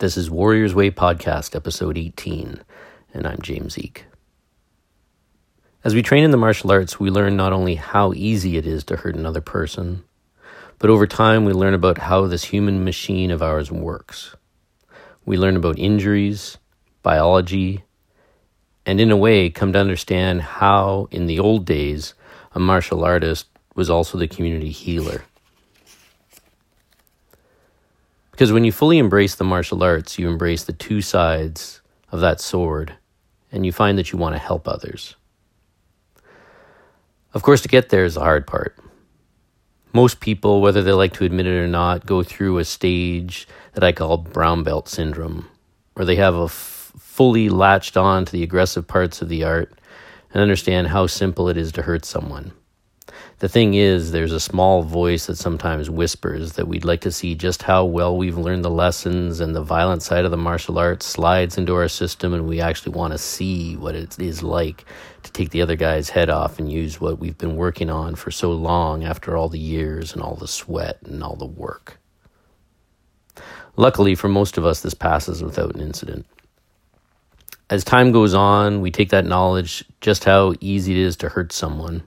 This is Warriors Way Podcast, episode 18, and I'm James Eek. As we train in the martial arts, we learn not only how easy it is to hurt another person, but over time we learn about how this human machine of ours works. We learn about injuries, biology, and in a way come to understand how, in the old days, a martial artist was also the community healer. Because when you fully embrace the martial arts, you embrace the two sides of that sword, and you find that you want to help others. Of course, to get there is the hard part. Most people, whether they like to admit it or not, go through a stage that I call brown belt syndrome, where they have a f- fully latched on to the aggressive parts of the art and understand how simple it is to hurt someone. The thing is, there's a small voice that sometimes whispers that we'd like to see just how well we've learned the lessons and the violent side of the martial arts slides into our system, and we actually want to see what it is like to take the other guy's head off and use what we've been working on for so long after all the years and all the sweat and all the work. Luckily, for most of us, this passes without an incident. As time goes on, we take that knowledge just how easy it is to hurt someone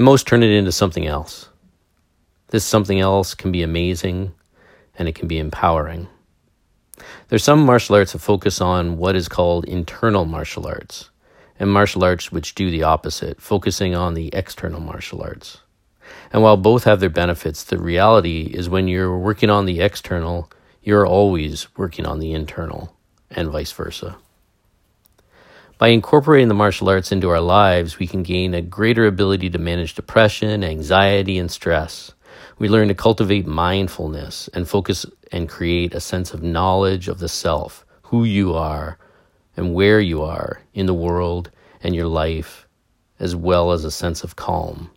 and most turn it into something else. This something else can be amazing and it can be empowering. There's some martial arts that focus on what is called internal martial arts, and martial arts which do the opposite, focusing on the external martial arts. And while both have their benefits, the reality is when you're working on the external, you're always working on the internal, and vice versa. By incorporating the martial arts into our lives, we can gain a greater ability to manage depression, anxiety, and stress. We learn to cultivate mindfulness and focus and create a sense of knowledge of the self, who you are, and where you are in the world and your life, as well as a sense of calm.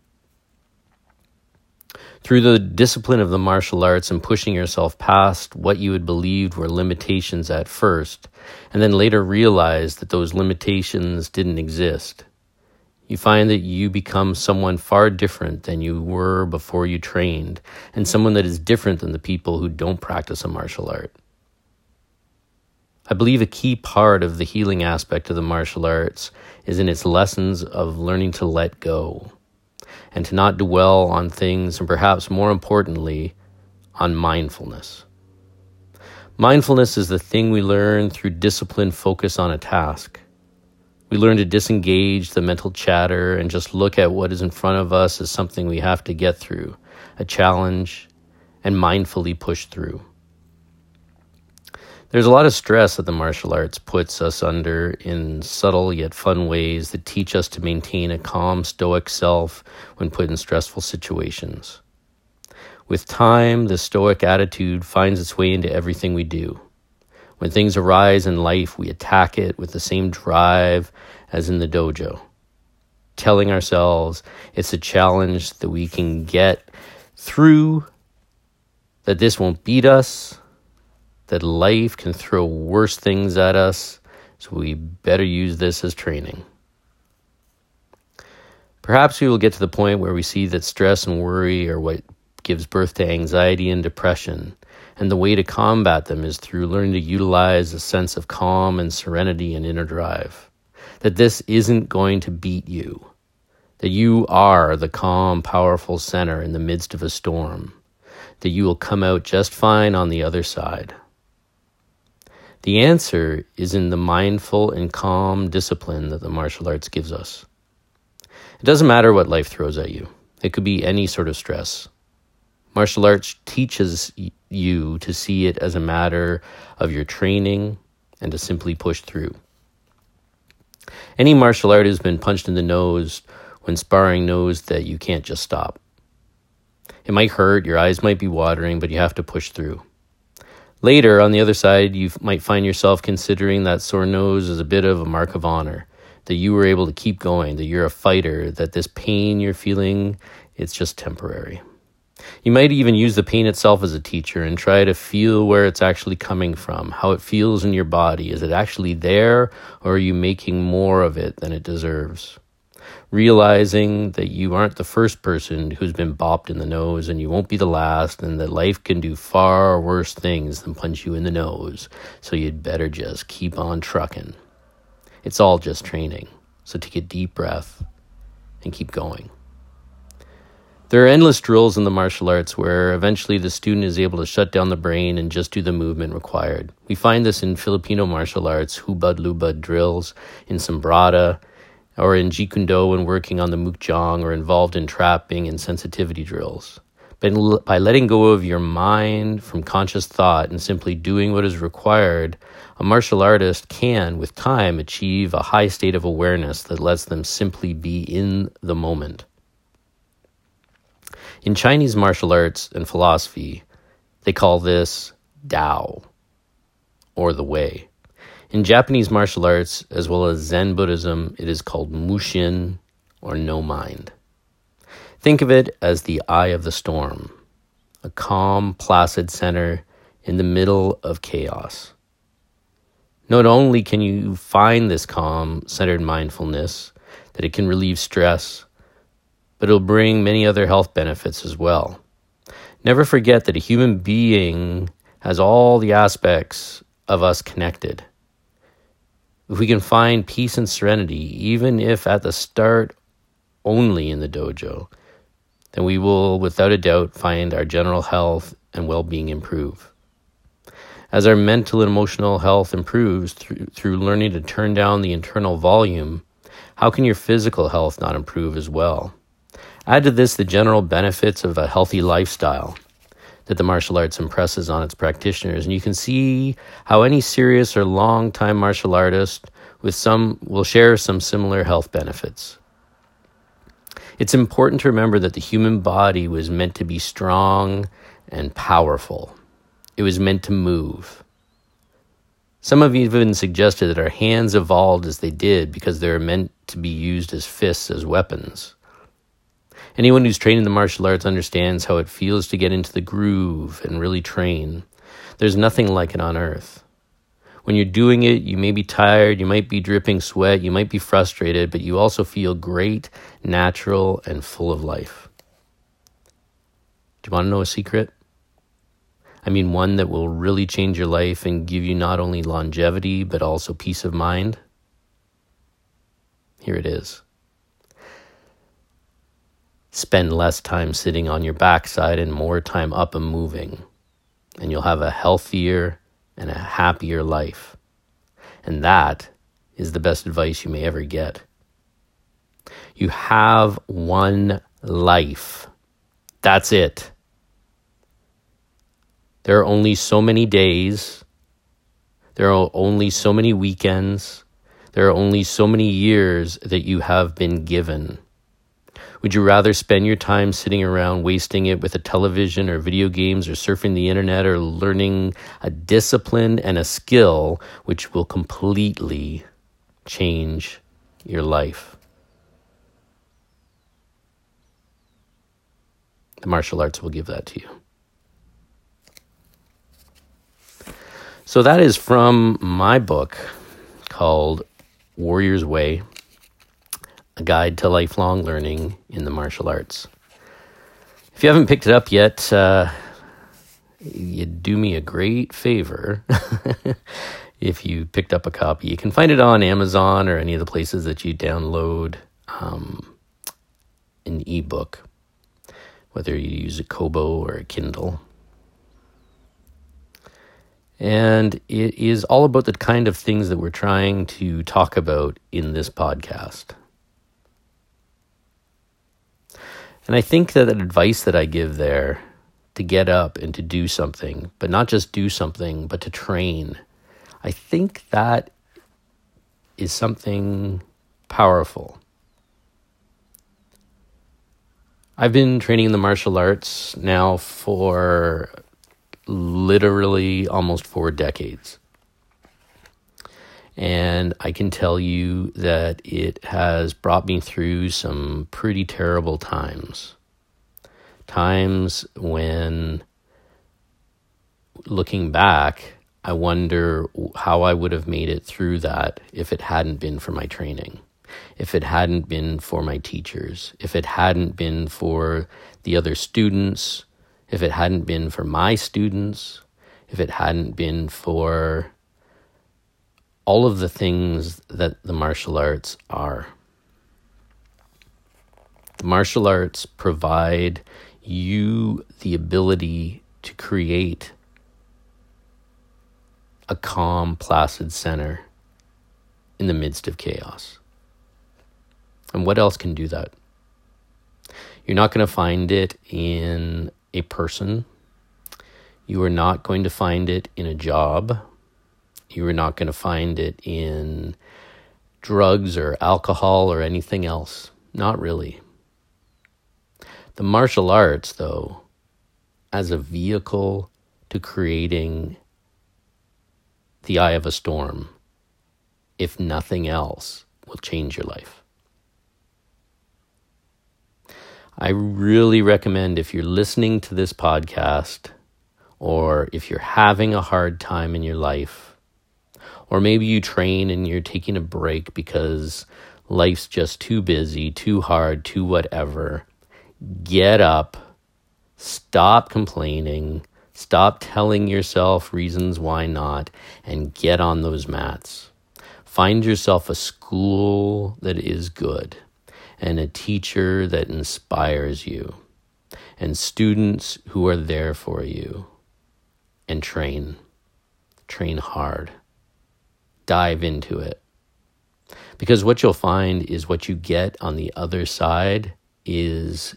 Through the discipline of the martial arts and pushing yourself past what you had believed were limitations at first, and then later realized that those limitations didn't exist, you find that you become someone far different than you were before you trained, and someone that is different than the people who don't practice a martial art. I believe a key part of the healing aspect of the martial arts is in its lessons of learning to let go and to not dwell on things, and perhaps more importantly, on mindfulness. Mindfulness is the thing we learn through disciplined focus on a task. We learn to disengage the mental chatter and just look at what is in front of us as something we have to get through, a challenge, and mindfully push through. There's a lot of stress that the martial arts puts us under in subtle yet fun ways that teach us to maintain a calm, stoic self when put in stressful situations. With time, the stoic attitude finds its way into everything we do. When things arise in life, we attack it with the same drive as in the dojo, telling ourselves it's a challenge that we can get through, that this won't beat us, that life can throw worse things at us, so we better use this as training. Perhaps we will get to the point where we see that stress and worry are what gives birth to anxiety and depression, and the way to combat them is through learning to utilize a sense of calm and serenity and inner drive. That this isn't going to beat you, that you are the calm, powerful center in the midst of a storm, that you will come out just fine on the other side. The answer is in the mindful and calm discipline that the martial arts gives us. It doesn't matter what life throws at you, it could be any sort of stress. Martial arts teaches you to see it as a matter of your training and to simply push through. Any martial art who's been punched in the nose when sparring knows that you can't just stop. It might hurt, your eyes might be watering, but you have to push through. Later, on the other side, you might find yourself considering that sore nose as a bit of a mark of honor, that you were able to keep going, that you're a fighter, that this pain you're feeling, it's just temporary. You might even use the pain itself as a teacher and try to feel where it's actually coming from, how it feels in your body. Is it actually there, or are you making more of it than it deserves? Realizing that you aren't the first person who's been bopped in the nose and you won't be the last, and that life can do far worse things than punch you in the nose. So you'd better just keep on trucking. It's all just training. So take a deep breath and keep going. There are endless drills in the martial arts where eventually the student is able to shut down the brain and just do the movement required. We find this in Filipino martial arts, hubad lubad drills, in Sumbrada, or in Jeet Kune when working on the Mook Jong or involved in trapping and sensitivity drills. But by letting go of your mind from conscious thought and simply doing what is required, a martial artist can, with time, achieve a high state of awareness that lets them simply be in the moment. In Chinese martial arts and philosophy, they call this Dao, or the way. In Japanese martial arts, as well as Zen Buddhism, it is called Mushin or no mind. Think of it as the eye of the storm, a calm, placid center in the middle of chaos. Not only can you find this calm, centered mindfulness, that it can relieve stress, but it'll bring many other health benefits as well. Never forget that a human being has all the aspects of us connected if we can find peace and serenity, even if at the start only in the dojo, then we will without a doubt find our general health and well being improve. As our mental and emotional health improves through, through learning to turn down the internal volume, how can your physical health not improve as well? Add to this the general benefits of a healthy lifestyle that the martial arts impresses on its practitioners. And you can see how any serious or long time martial artist with some will share some similar health benefits. It's important to remember that the human body was meant to be strong and powerful. It was meant to move. Some have even suggested that our hands evolved as they did because they were meant to be used as fists, as weapons. Anyone who's trained in the martial arts understands how it feels to get into the groove and really train. There's nothing like it on earth. When you're doing it, you may be tired, you might be dripping sweat, you might be frustrated, but you also feel great, natural, and full of life. Do you want to know a secret? I mean, one that will really change your life and give you not only longevity, but also peace of mind? Here it is spend less time sitting on your backside and more time up and moving. And you'll have a healthier and a happier life. And that is the best advice you may ever get. You have one life. That's it. There are only so many days. There are only so many weekends. There are only so many years that you have been given. Would you rather spend your time sitting around wasting it with a television or video games or surfing the internet or learning a discipline and a skill which will completely change your life? The martial arts will give that to you. So that is from my book called Warrior's Way a guide to lifelong learning in the martial arts. If you haven't picked it up yet, uh, you do me a great favor if you picked up a copy. You can find it on Amazon or any of the places that you download um, an ebook, whether you use a Kobo or a Kindle. And it is all about the kind of things that we're trying to talk about in this podcast. And I think that the advice that I give there to get up and to do something, but not just do something, but to train, I think that is something powerful. I've been training in the martial arts now for literally almost four decades. And I can tell you that it has brought me through some pretty terrible times. Times when, looking back, I wonder how I would have made it through that if it hadn't been for my training. if it hadn't been for my teachers, if it hadn't been for the other students, if it hadn't been for my students, if it hadn't been for all of the things that the martial arts are. The martial arts provide you the ability to create a calm, placid center in the midst of chaos. And what else can do that? You're not going to find it in a person. You are not going to find it in a job. You are not going to find it in drugs or alcohol or anything else. Not really. The martial arts, though, as a vehicle to creating the eye of a storm, if nothing else, will change your life. I really recommend if you're listening to this podcast or if you're having a hard time in your life, or maybe you train and you're taking a break because life's just too busy, too hard, too whatever, get up, stop complaining, stop telling yourself reasons why not, and get on those mats. Find yourself a school that is good and a teacher that inspires you and students who are there for you and train. Train hard. Dive into it. Because what you'll find is what you get on the other side is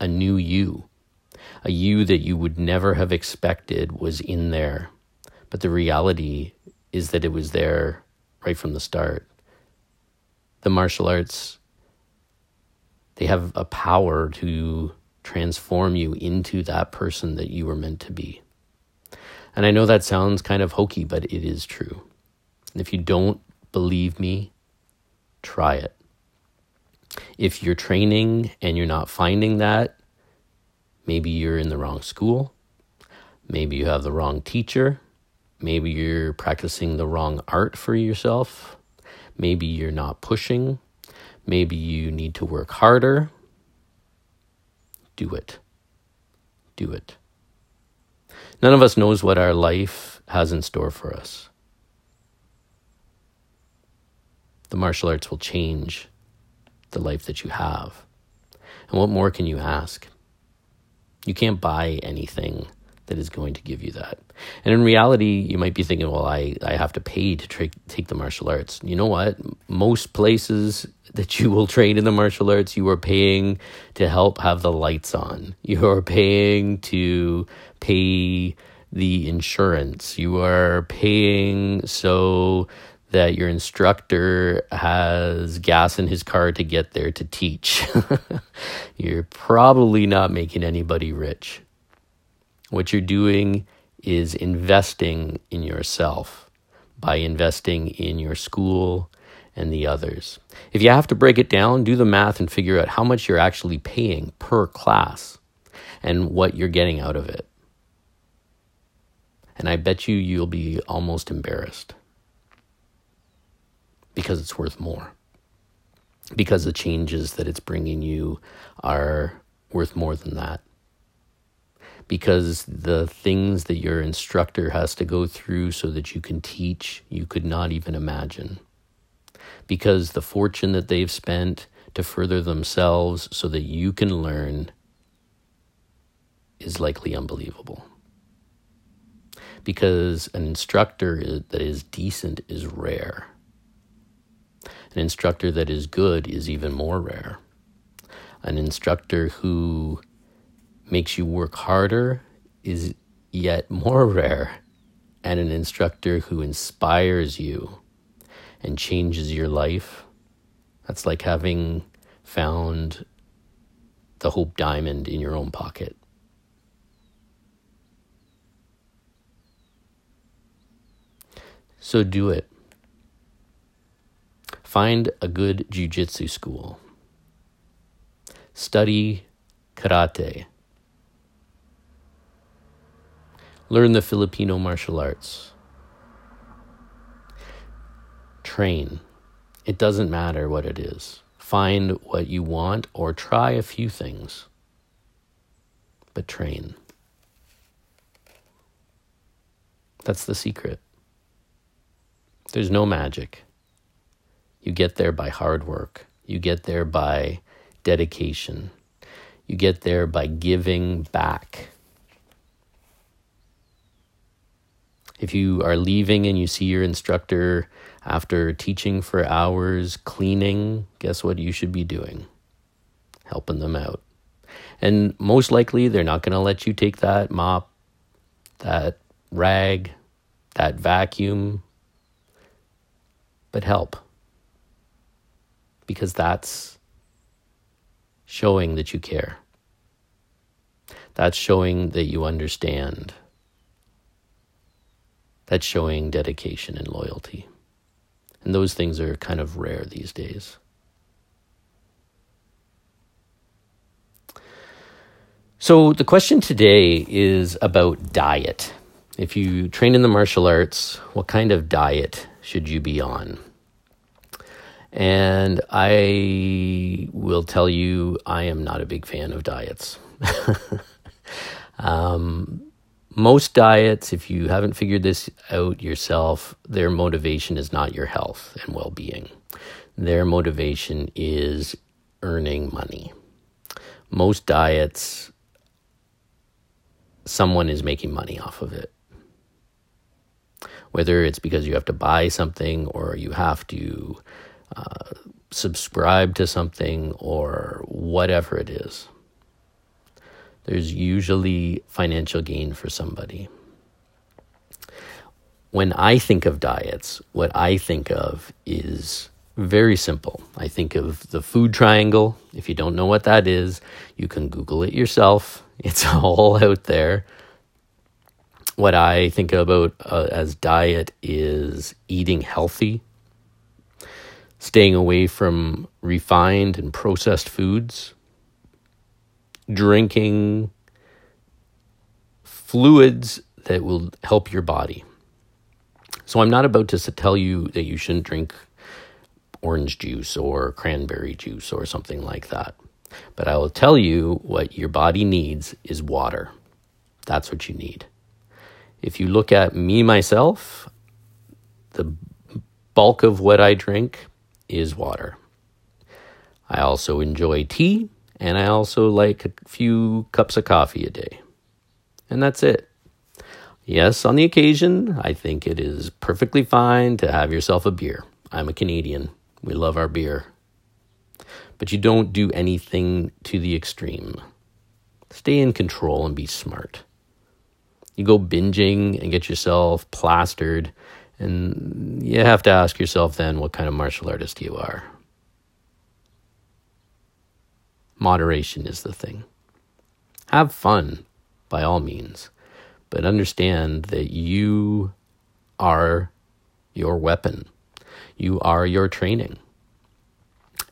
a new you, a you that you would never have expected was in there. But the reality is that it was there right from the start. The martial arts, they have a power to transform you into that person that you were meant to be. And I know that sounds kind of hokey, but it is true. And if you don't believe me, try it. If you're training and you're not finding that, maybe you're in the wrong school. Maybe you have the wrong teacher. Maybe you're practicing the wrong art for yourself. Maybe you're not pushing. Maybe you need to work harder. Do it. Do it. None of us knows what our life has in store for us. The martial arts will change the life that you have. And what more can you ask? You can't buy anything that is going to give you that. And in reality, you might be thinking, well, I, I have to pay to tra- take the martial arts. You know what? Most places that you will train in the martial arts, you are paying to help have the lights on. You are paying to pay the insurance. You are paying so that your instructor has gas in his car to get there to teach. You're probably not making anybody rich. What you're doing is investing in yourself by investing in your school and the others. If you have to break it down, do the math and figure out how much you're actually paying per class and what you're getting out of it. And I bet you you'll be almost embarrassed because it's worth more. Because the changes that it's bringing you are worth more than that because the things that your instructor has to go through so that you can teach, you could not even imagine. Because the fortune that they've spent to further themselves so that you can learn is likely unbelievable. Because an instructor that is decent is rare. An instructor that is good is even more rare. An instructor who makes you work harder is yet more rare, and an instructor who inspires you and changes your life. That's like having found the Hope Diamond in your own pocket. So do it. Find a good jujitsu school. Study karate Learn the Filipino martial arts. Train. It doesn't matter what it is. Find what you want or try a few things, but train. That's the secret. There's no magic. You get there by hard work. You get there by dedication. You get there by giving back. If you are leaving and you see your instructor after teaching for hours, cleaning, guess what you should be doing? Helping them out. And most likely, they're not going to let you take that mop, that rag, that vacuum, but help because that's showing that you care. That's showing that you understand. That's showing dedication and loyalty. And those things are kind of rare these days. So, the question today is about diet. If you train in the martial arts, what kind of diet should you be on? And I will tell you, I am not a big fan of diets. um, most diets, if you haven't figured this out yourself, their motivation is not your health and well being. Their motivation is earning money. Most diets, someone is making money off of it. Whether it's because you have to buy something or you have to subscribe to something or whatever it is, there's usually financial gain for somebody. When I think of diets, what I think of is very simple. I think of the food triangle. If you don't know what that is, you can Google it yourself. It's all out there. What I think about uh, as diet is eating healthy, staying away from refined and processed foods, drinking fluids that will help your body. So I'm not about to tell you that you shouldn't drink orange juice or cranberry juice or something like that. But I will tell you what your body needs is water. That's what you need. If you look at me myself, the bulk of what I drink is water. I also enjoy tea, and I also like a few cups of coffee a day. And that's it. Yes, on the occasion, I think it is perfectly fine to have yourself a beer. I'm a Canadian. We love our beer. But you don't do anything to the extreme. Stay in control and be smart. You go binging and get yourself plastered and you have to ask yourself then what kind of martial artist you are. Moderation is the thing. Have fun, by all means, but understand that you are your weapon. You are your training.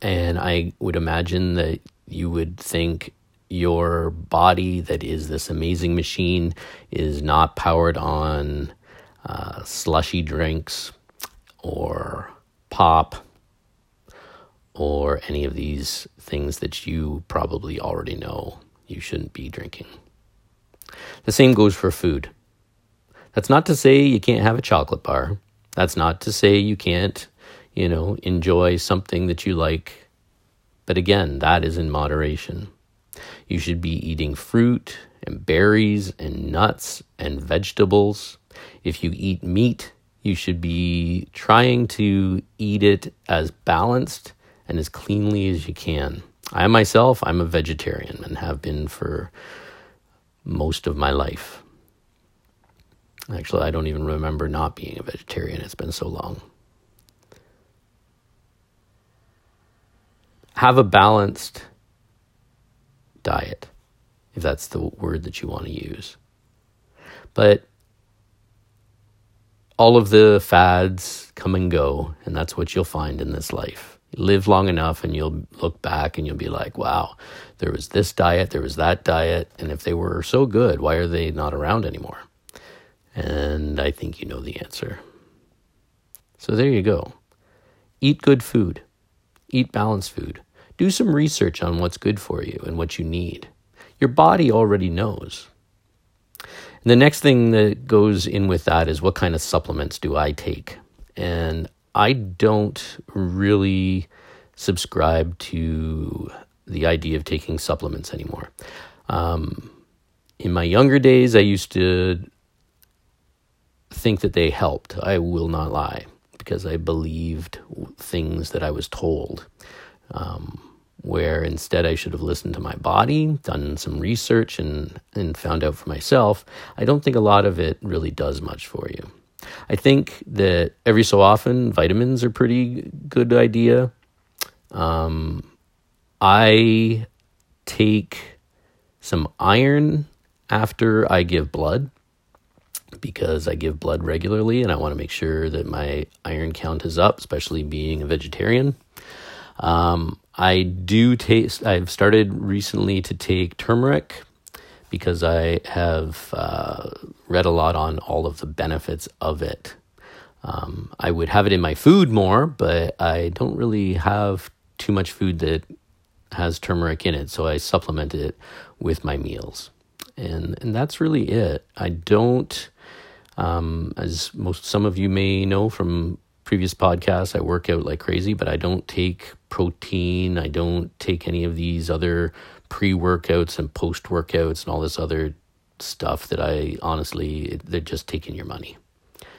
And I would imagine that you would think your body, that is this amazing machine, is not powered on uh, slushy drinks or pop or any of these things that you probably already know you shouldn't be drinking. The same goes for food. That's not to say you can't have a chocolate bar. That's not to say you can't, you know, enjoy something that you like. But again, that is in moderation. You should be eating fruit and berries and nuts and vegetables if you eat meat, you should be trying to eat it as balanced and as cleanly as you can. I myself, I'm a vegetarian and have been for most of my life. Actually, I don't even remember not being a vegetarian. It's been so long. Have a balanced diet, if that's the word that you want to use. But all of the fads come and go, and that's what you'll find in this life. Live long enough, and you'll look back and you'll be like, wow, there was this diet, there was that diet, and if they were so good, why are they not around anymore? And I think you know the answer. So there you go. Eat good food, eat balanced food. Do some research on what's good for you and what you need. Your body already knows. And the next thing that goes in with that is what kind of supplements do I take? And I don't really subscribe to the idea of taking supplements anymore. Um, in my younger days, I used to think that they helped. I will not lie because I believed things that I was told. Um, where instead I should have listened to my body, done some research, and, and found out for myself, I don't think a lot of it really does much for you. I think that every so often vitamins are pretty good idea. Um, I take some iron after I give blood because I give blood regularly and I want to make sure that my iron count is up, especially being a vegetarian. Um, I do taste, I've started recently to take turmeric because I have uh, read a lot on all of the benefits of it. Um, I would have it in my food more, but I don't really have too much food that has turmeric in it, so I supplement it with my meals. And, and that's really it. I don't, um, as most some of you may know from previous podcasts, I work out like crazy, but I don't take protein. I don't take any of these other pre workouts and post workouts and all this other stuff that I honestly, they're just taking your money.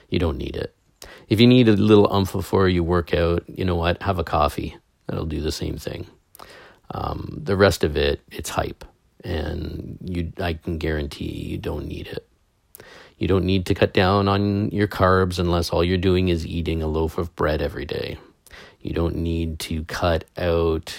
You don't need it. If you need a little umph before you work out, you know what? Have a coffee. That'll do the same thing. Um, the rest of it, it's hype, and you, I can guarantee you don't need it. You don't need to cut down on your carbs unless all you're doing is eating a loaf of bread every day. You don't need to cut out,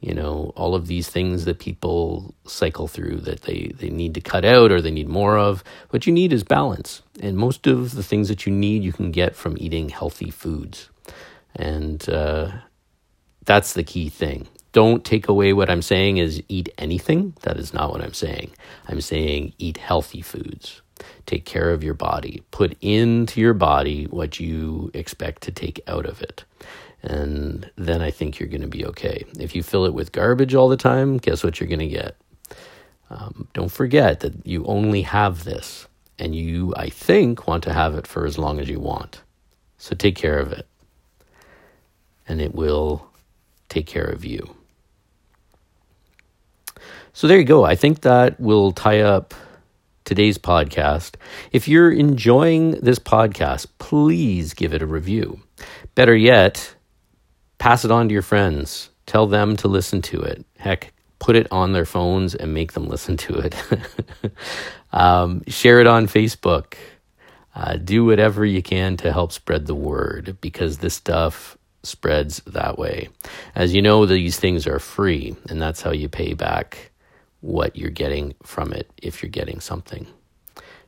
you know, all of these things that people cycle through that they, they need to cut out or they need more of. What you need is balance. And most of the things that you need, you can get from eating healthy foods. And uh, that's the key thing. Don't take away what I'm saying is eat anything. That is not what I'm saying. I'm saying eat healthy foods. Take care of your body. Put into your body what you expect to take out of it. And then I think you're going to be okay. If you fill it with garbage all the time, guess what you're going to get? Um, don't forget that you only have this, and you, I think, want to have it for as long as you want. So take care of it, and it will take care of you. So there you go. I think that will tie up today's podcast. If you're enjoying this podcast, please give it a review. Better yet, pass it on to your friends. Tell them to listen to it. Heck, put it on their phones and make them listen to it. um, share it on Facebook. Uh, do whatever you can to help spread the word because this stuff spreads that way. As you know, these things are free, and that's how you pay back what you're getting from it if you're getting something.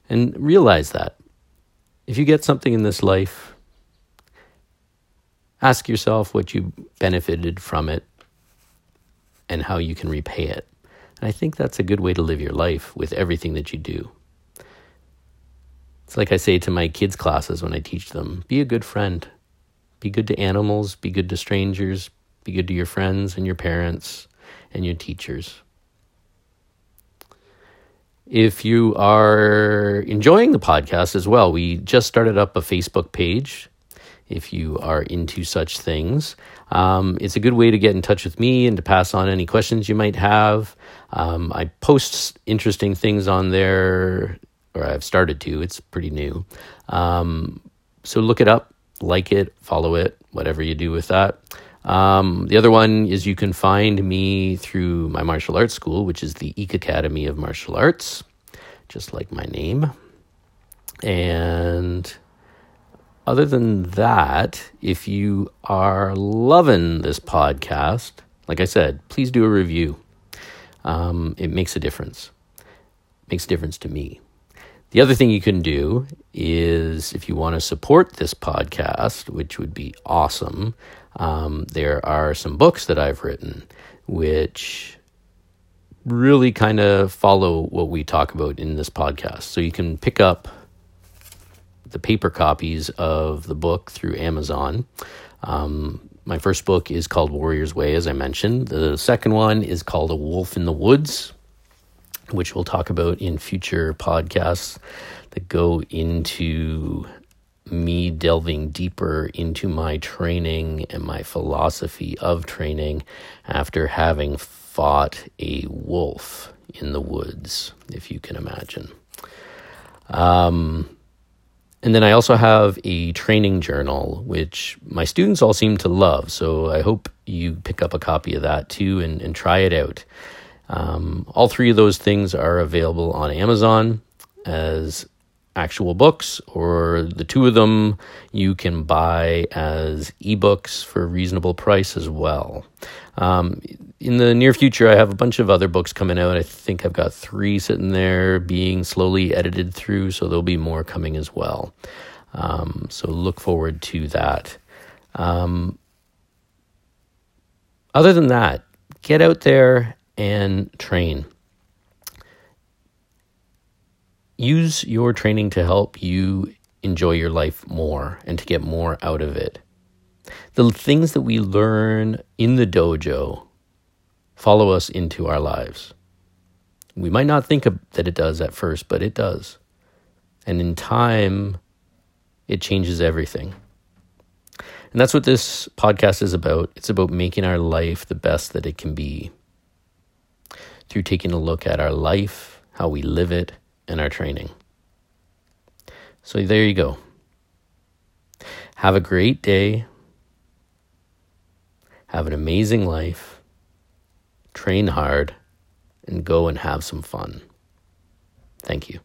And realize that. If you get something in this life, ask yourself what you benefited from it and how you can repay it. And I think that's a good way to live your life with everything that you do. It's like I say to my kids' classes when I teach them be a good friend. Be good to animals, be good to strangers, be good to your friends and your parents and your teachers. If you are enjoying the podcast as well, we just started up a Facebook page. If you are into such things, um, it's a good way to get in touch with me and to pass on any questions you might have. Um, I post interesting things on there, or I've started to. It's pretty new. Um, so look it up, like it, follow it, whatever you do with that. Um, the other one is you can find me through my martial arts school, which is the Eek Academy of Martial Arts, just like my name. And other than that, if you are loving this podcast, like I said, please do a review. Um, it makes a difference. It makes a difference to me. The other thing you can do is if you want to support this podcast, which would be awesome, um, there are some books that I've written which really kind of follow what we talk about in this podcast. So you can pick up the paper copies of the book through Amazon. Um, my first book is called Warrior's Way, as I mentioned. The second one is called A Wolf in the Woods, which we'll talk about in future podcasts that go into me delving deeper into my training and my philosophy of training after having fought a wolf in the woods, if you can imagine. Um, and then I also have a training journal, which my students all seem to love. So I hope you pick up a copy of that too and, and try it out. Um, all three of those things are available on Amazon as actual books, or the two of them you can buy as ebooks for a reasonable price as well. Um, in the near future, I have a bunch of other books coming out. I think I've got three sitting there being slowly edited through, so there'll be more coming as well. Um, so look forward to that. Um, other than that, get out there and train use your training to help you enjoy your life more and to get more out of it. The things that we learn in the dojo follow us into our lives. We might not think that it does at first, but it does. And in time, it changes everything. And that's what this podcast is about. It's about making our life the best that it can be through taking a look at our life, how we live it, and our training. So there you go. Have a great day. Have an amazing life. Train hard and go and have some fun. Thank you.